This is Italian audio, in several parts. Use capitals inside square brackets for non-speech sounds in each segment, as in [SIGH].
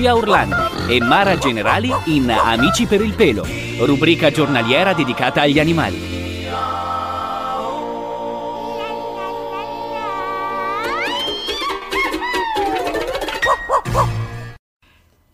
Lucia Orlandi e Mara Generali in Amici per il pelo, rubrica giornaliera dedicata agli animali.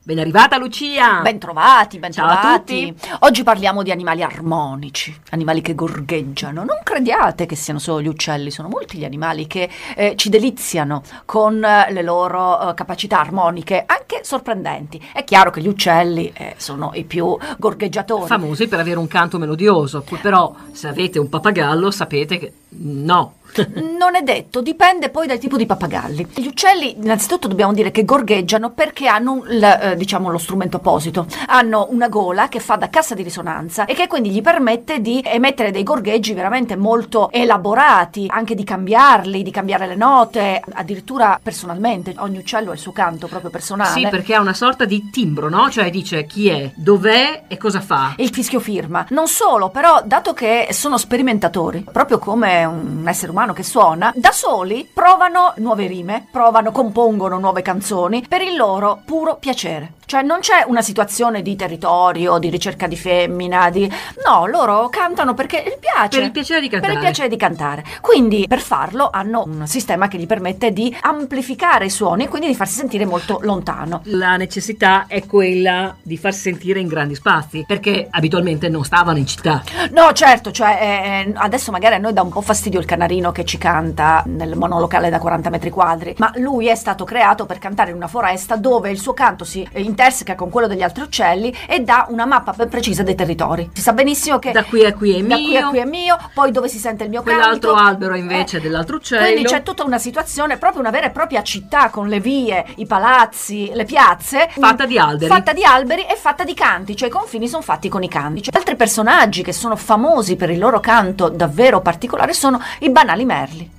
Ben arrivata Lucia! Bentrovati, bentrovati. Ciao a tutti. Oggi parliamo di animali armonici, animali che gorgheggiano. Non crediate che siano solo gli uccelli, sono molti gli animali che eh, ci deliziano con eh, le loro eh, capacità armoniche, anche sorprendenti. È chiaro che gli uccelli eh, sono i più gorgheggiatori. Famosi per avere un canto melodioso, però se avete un pappagallo sapete che no. [LAUGHS] Non è detto, dipende poi dal tipo di pappagalli. Gli uccelli, innanzitutto dobbiamo dire che gorgheggiano perché hanno l- eh, diciamo lo strumento apposito. Hanno una gola che fa da cassa di risonanza e che quindi gli permette di emettere dei gorgheggi veramente molto elaborati, anche di cambiarli, di cambiare le note, addirittura personalmente. Ogni uccello ha il suo canto proprio personale. Sì, perché ha una sorta di timbro, no? Cioè dice chi è, dov'è e cosa fa. il fischio firma. Non solo, però, dato che sono sperimentatori, proprio come un essere umano che suona, da soli provano nuove rime, provano, compongono nuove canzoni per il loro puro piacere. Cioè non c'è una situazione di territorio, di ricerca di femmina, di... No, loro cantano perché gli piace. Per il piacere di cantare. Per il piacere di cantare. Quindi per farlo hanno un sistema che gli permette di amplificare i suoni e quindi di farsi sentire molto lontano. La necessità è quella di farsi sentire in grandi spazi, perché abitualmente non stavano in città. No, certo, cioè eh, adesso magari a noi dà un po' fastidio il canarino che ci canta nel monolocale da 40 metri quadri, ma lui è stato creato per cantare in una foresta dove il suo canto si eh, interseca con quello degli altri uccelli e dà una mappa ben precisa dei territori. Si sa benissimo che Da qui a qui è da mio, qui a qui è mio, poi dove si sente il mio quell'altro canto. albero invece Eh, dell'altro uccello. Quindi c'è tutta una situazione, proprio una vera e propria città con le vie, i palazzi, le piazze. Fatta di alberi. Fatta di alberi e fatta di canti, cioè i confini sono fatti con i canti. Cioè, altri personaggi che sono famosi per il loro canto davvero particolare sono i banali merli.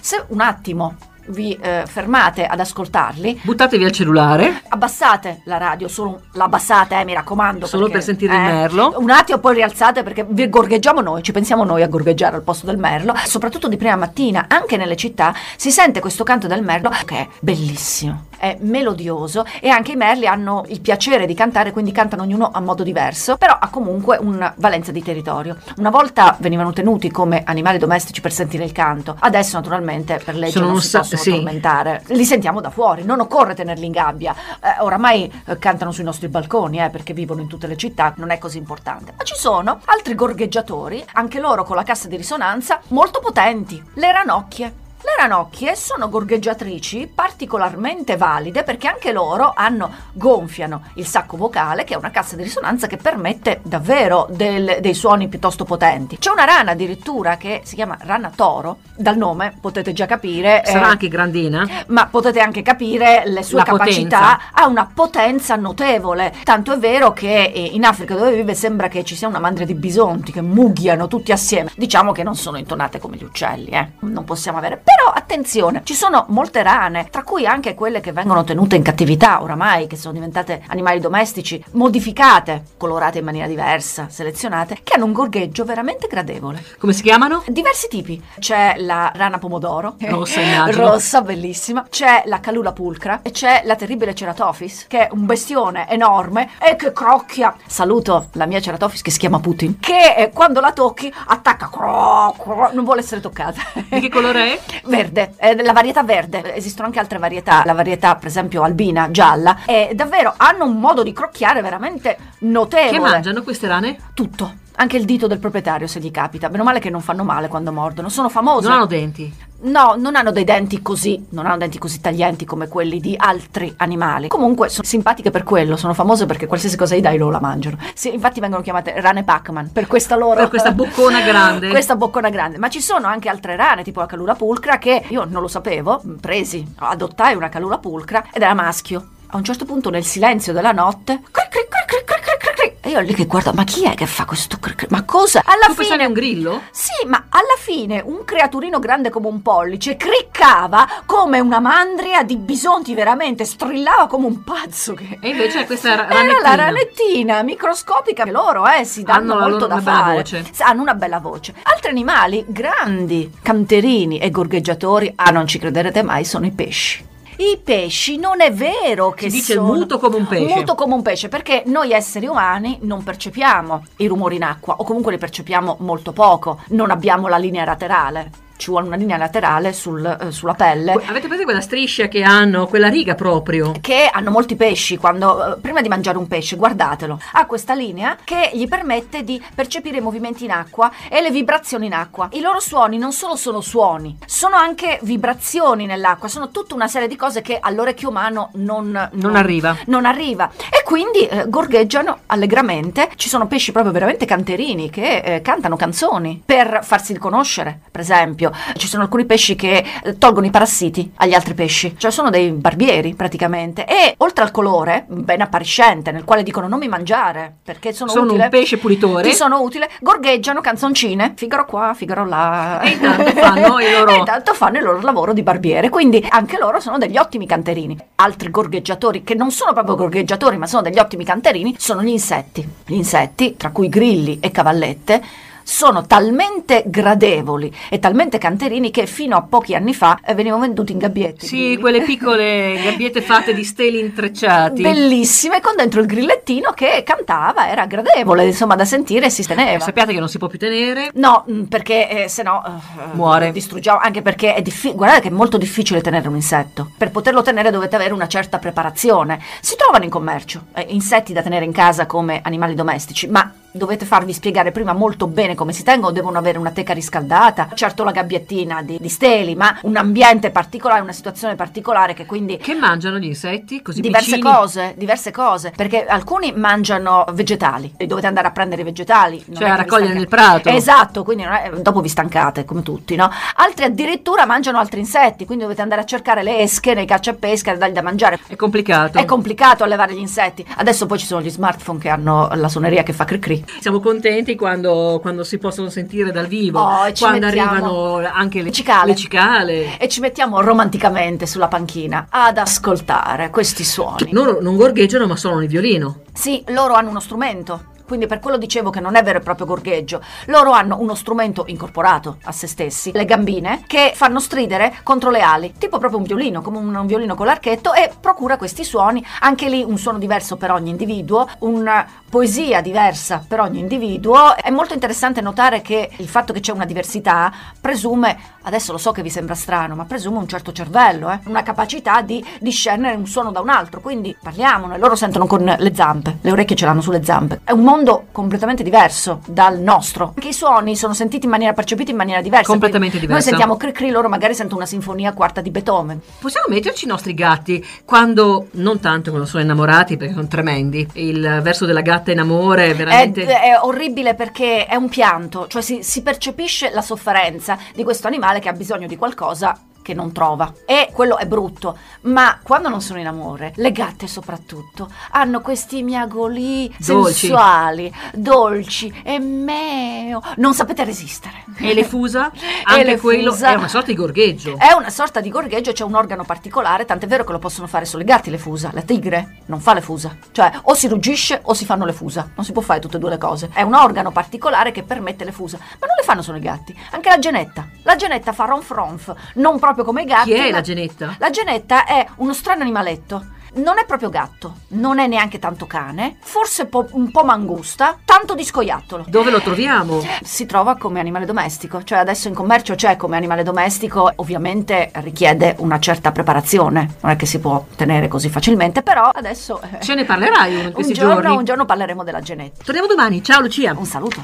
Se un attimo vi eh, fermate ad ascoltarli, Buttatevi al cellulare. abbassate la radio, solo l'abbassate, eh, mi raccomando. Solo perché, per sentire il eh, merlo. Un attimo poi rialzate perché vi gorgheggiamo noi, ci pensiamo noi a gorgheggiare al posto del merlo. Soprattutto di prima mattina, anche nelle città, si sente questo canto del merlo che è bellissimo. È melodioso e anche i merli hanno il piacere di cantare, quindi cantano ognuno a modo diverso, però ha comunque una valenza di territorio. Una volta venivano tenuti come animali domestici per sentire il canto, adesso naturalmente per legge Sono non un si sa- possono sì. tormentare. Li sentiamo da fuori, non occorre tenerli in gabbia. Eh, oramai eh, cantano sui nostri balconi, eh, perché vivono in tutte le città, non è così importante. Ma ci sono altri gorgheggiatori, anche loro con la cassa di risonanza, molto potenti, le ranocchie. Le ranocchie sono gorgheggiatrici particolarmente valide perché anche loro hanno, gonfiano il sacco vocale che è una cassa di risonanza che permette davvero del- dei suoni piuttosto potenti. C'è una rana addirittura che si chiama rana toro, dal nome potete già capire. Sarà eh, anche grandina. ma potete anche capire le sue La capacità, potenza. ha una potenza notevole. Tanto è vero che eh, in Africa dove vive sembra che ci sia una mandria di bisonti che mugghiano tutti assieme. Diciamo che non sono intonate come gli uccelli, eh. Non possiamo avere. Però attenzione, ci sono molte rane, tra cui anche quelle che vengono tenute in cattività oramai, che sono diventate animali domestici, modificate, colorate in maniera diversa, selezionate, che hanno un gorgheggio veramente gradevole. Come si chiamano? Diversi tipi. C'è la rana pomodoro. [LAUGHS] Rossa, immagino. Rossa, bellissima. C'è la calula pulcra. E c'è la terribile Ceratofis, che è un bestione enorme e che crocchia. Saluto la mia Ceratofis che si chiama Putin. Che eh, quando la tocchi attacca. cro- cro- non vuole essere toccata. Di che colore è? [LAUGHS] Verde, eh, la varietà verde, esistono anche altre varietà, la varietà per esempio albina, gialla, e davvero hanno un modo di crocchiare veramente notevole. Che mangiano queste rane? Tutto. Anche il dito del proprietario se gli capita. Meno male che non fanno male quando mordono. Sono famose. Non hanno denti. No, non hanno dei denti così, non hanno denti così taglienti come quelli di altri animali. Comunque sono simpatiche per quello, sono famose perché qualsiasi cosa gli dai loro la mangiano. Sì, infatti vengono chiamate rane Pac-Man per questa loro Per questa boccona grande. [LAUGHS] questa boccona grande. Ma ci sono anche altre rane, tipo la calula pulcra, che io non lo sapevo, presi, adottai una calula pulcra ed era maschio. A un certo punto nel silenzio della notte, cric, cric, cric, cric, cric, cric, cric, cric. E io lì che guardo, ma chi è che fa questo cric, cric? Ma cosa? Alla Tu fine a un grillo? Sì, ma alla fine un creaturino grande come un pollice criccava come una mandria di bisonti, veramente strillava come un pazzo che E invece questa era era la ranettina. ranettina microscopica che loro eh, si danno Hanno molto da fare. Hanno una bella voce. Altri animali grandi, canterini e gorgheggiatori, ah non ci crederete mai, sono i pesci. I pesci non è vero che Si dice sono muto come un pesce. Muto come un pesce, perché noi esseri umani non percepiamo i rumori in acqua o comunque li percepiamo molto poco. Non abbiamo la linea laterale. Ci vuole una linea laterale sul, eh, sulla pelle. Avete presente quella striscia che hanno, quella riga proprio? che hanno molti pesci quando eh, prima di mangiare un pesce guardatelo ha questa linea che gli permette di percepire i movimenti in acqua e le vibrazioni in acqua i loro suoni non solo sono suoni sono anche vibrazioni nell'acqua sono tutta una serie di cose che all'orecchio umano non, Non arriva. non arriva e quindi eh, gorgheggiano allegramente ci sono pesci proprio veramente canterini che eh, cantano canzoni per farsi riconoscere per esempio ci sono alcuni pesci che eh, tolgono i parassiti agli altri pesci. Cioè sono dei barbieri praticamente. E oltre al colore ben appariscente nel quale dicono non mi mangiare perché sono, Sono utile un pesce pulitore. ti sono utile gorgheggiano canzoncine Figaro qua Figaro là. E intanto fanno il loro- [LAUGHS] E intanto fanno il loro lavoro di barbiere. Quindi anche loro sono degli ottimi canterini. Altri gorgheggiatori che non sono proprio gorgheggiatori ma sono degli ottimi canterini sono gli insetti. Gli insetti tra cui grilli e cavallette sono talmente gradevoli e talmente canterini che fino a pochi anni fa eh, venivano venduti in gabbietti. Sì, grilli. quelle piccole gabbiette fatte di steli intrecciati. Bellissime, con dentro il grillettino che cantava, era gradevole, insomma, da sentire e si teneva. Sappiate che non si può più tenere. No, mm, perché eh, se no eh, Muore. Distruggiamo, anche perché è difficile. Guardate che è molto difficile tenere un insetto. Per poterlo tenere dovete avere una certa preparazione. Si trovano in commercio eh, insetti da tenere in casa come animali domestici, ma dovete farvi spiegare prima molto bene come si tengono, devono avere una teca riscaldata, certo la gabbiettina di, di steli, ma un ambiente particolare, una situazione particolare che quindi Che mangiano gli insetti? Così diverse piccini? cose, diverse cose, perché alcuni mangiano vegetali, e dovete andare a prendere i vegetali, Cioè, a raccogliere nel prato. Esatto, quindi è- dopo vi stancate come tutti, no? Altri addirittura mangiano altri insetti, quindi dovete andare a cercare le esche nei caccia e pesca e dargli da mangiare. È complicato. È complicato allevare gli insetti. Adesso poi ci sono gli smartphone che hanno la suoneria che fa cri cri. Siamo contenti quando, quando si possono sentire dal vivo, Oh, quando arrivano anche le le cicale. le cicale. E ci mettiamo romanticamente sulla panchina ad ascoltare questi suoni. Loro non gorgheggiano, ma suonano il violino. Sì, loro hanno uno strumento. Quindi per quello dicevo che non è vero e proprio gorgheggio. Loro hanno uno strumento incorporato a se stessi, le gambine, che fanno stridere contro le ali, tipo proprio un violino, come un, un violino con l'archetto e procura questi suoni, anche lì un suono diverso per ogni individuo, una poesia diversa per ogni individuo. È molto interessante notare che il fatto che c'è una diversità presume, adesso lo so che vi sembra strano, ma presume un certo cervello, eh, una capacità di discernere un suono da un altro, quindi parliamone, loro sentono con le zampe, le orecchie ce l'hanno sulle zampe. È un mondo completamente diverso dal nostro. Anche i suoni sono sentiti in maniera percepiti in maniera diversa. Completamente diversa. Noi sentiamo cri cri, loro magari sentono una sinfonia quarta di Beethoven. Possiamo metterci i nostri gatti quando, non tanto quando sono innamorati, perché sono tremendi. Il verso della gatta in amore è È, veramente. è orribile perché è un pianto, cioè si, si percepisce la sofferenza di questo animale che ha bisogno di qualcosa che non trova e quello è brutto ma quando non sono in amore le gatte soprattutto hanno questi miagoli Dolci. sensuali dolci e meo non sapete resistere E le fusa? [LAUGHS] Anche le quello fusa. è una sorta di gorgheggio. È una sorta di gorgheggio, c'è un organo particolare, tant'è vero che lo possono fare solo i gatti le fusa. La tigre non fa le fusa. Cioè, o si ruggisce o si fanno le fusa. Non si può fare tutte e due le cose. È un organo particolare che permette le fusa. Ma non le fanno solo i gatti. Anche la genetta. La genetta fa ronf ronf, non proprio come i gatti. Chi è la genetta? La genetta è uno strano animaletto. Non è proprio gatto, non è neanche tanto cane, forse po- un po' mangusta, tanto di scoiattolo. Dove lo troviamo? Si trova come animale domestico, cioè adesso in commercio c'è come animale domestico, ovviamente richiede una certa preparazione, non è che si può tenere così facilmente, però adesso eh, Ce ne parlerai in un questi giorno, giorni. un giorno parleremo della genetta. Torniamo domani. Ciao Lucia. Un saluto.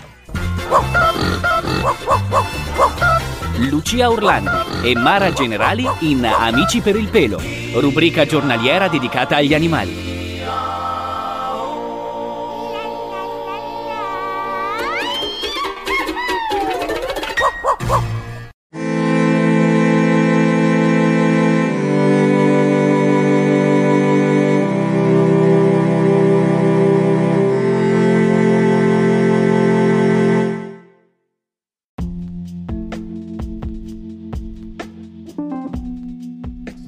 [LAUGHS] Lucia Orlandi e Mara Generali in Amici per il pelo, rubrica giornaliera dedicata agli animali.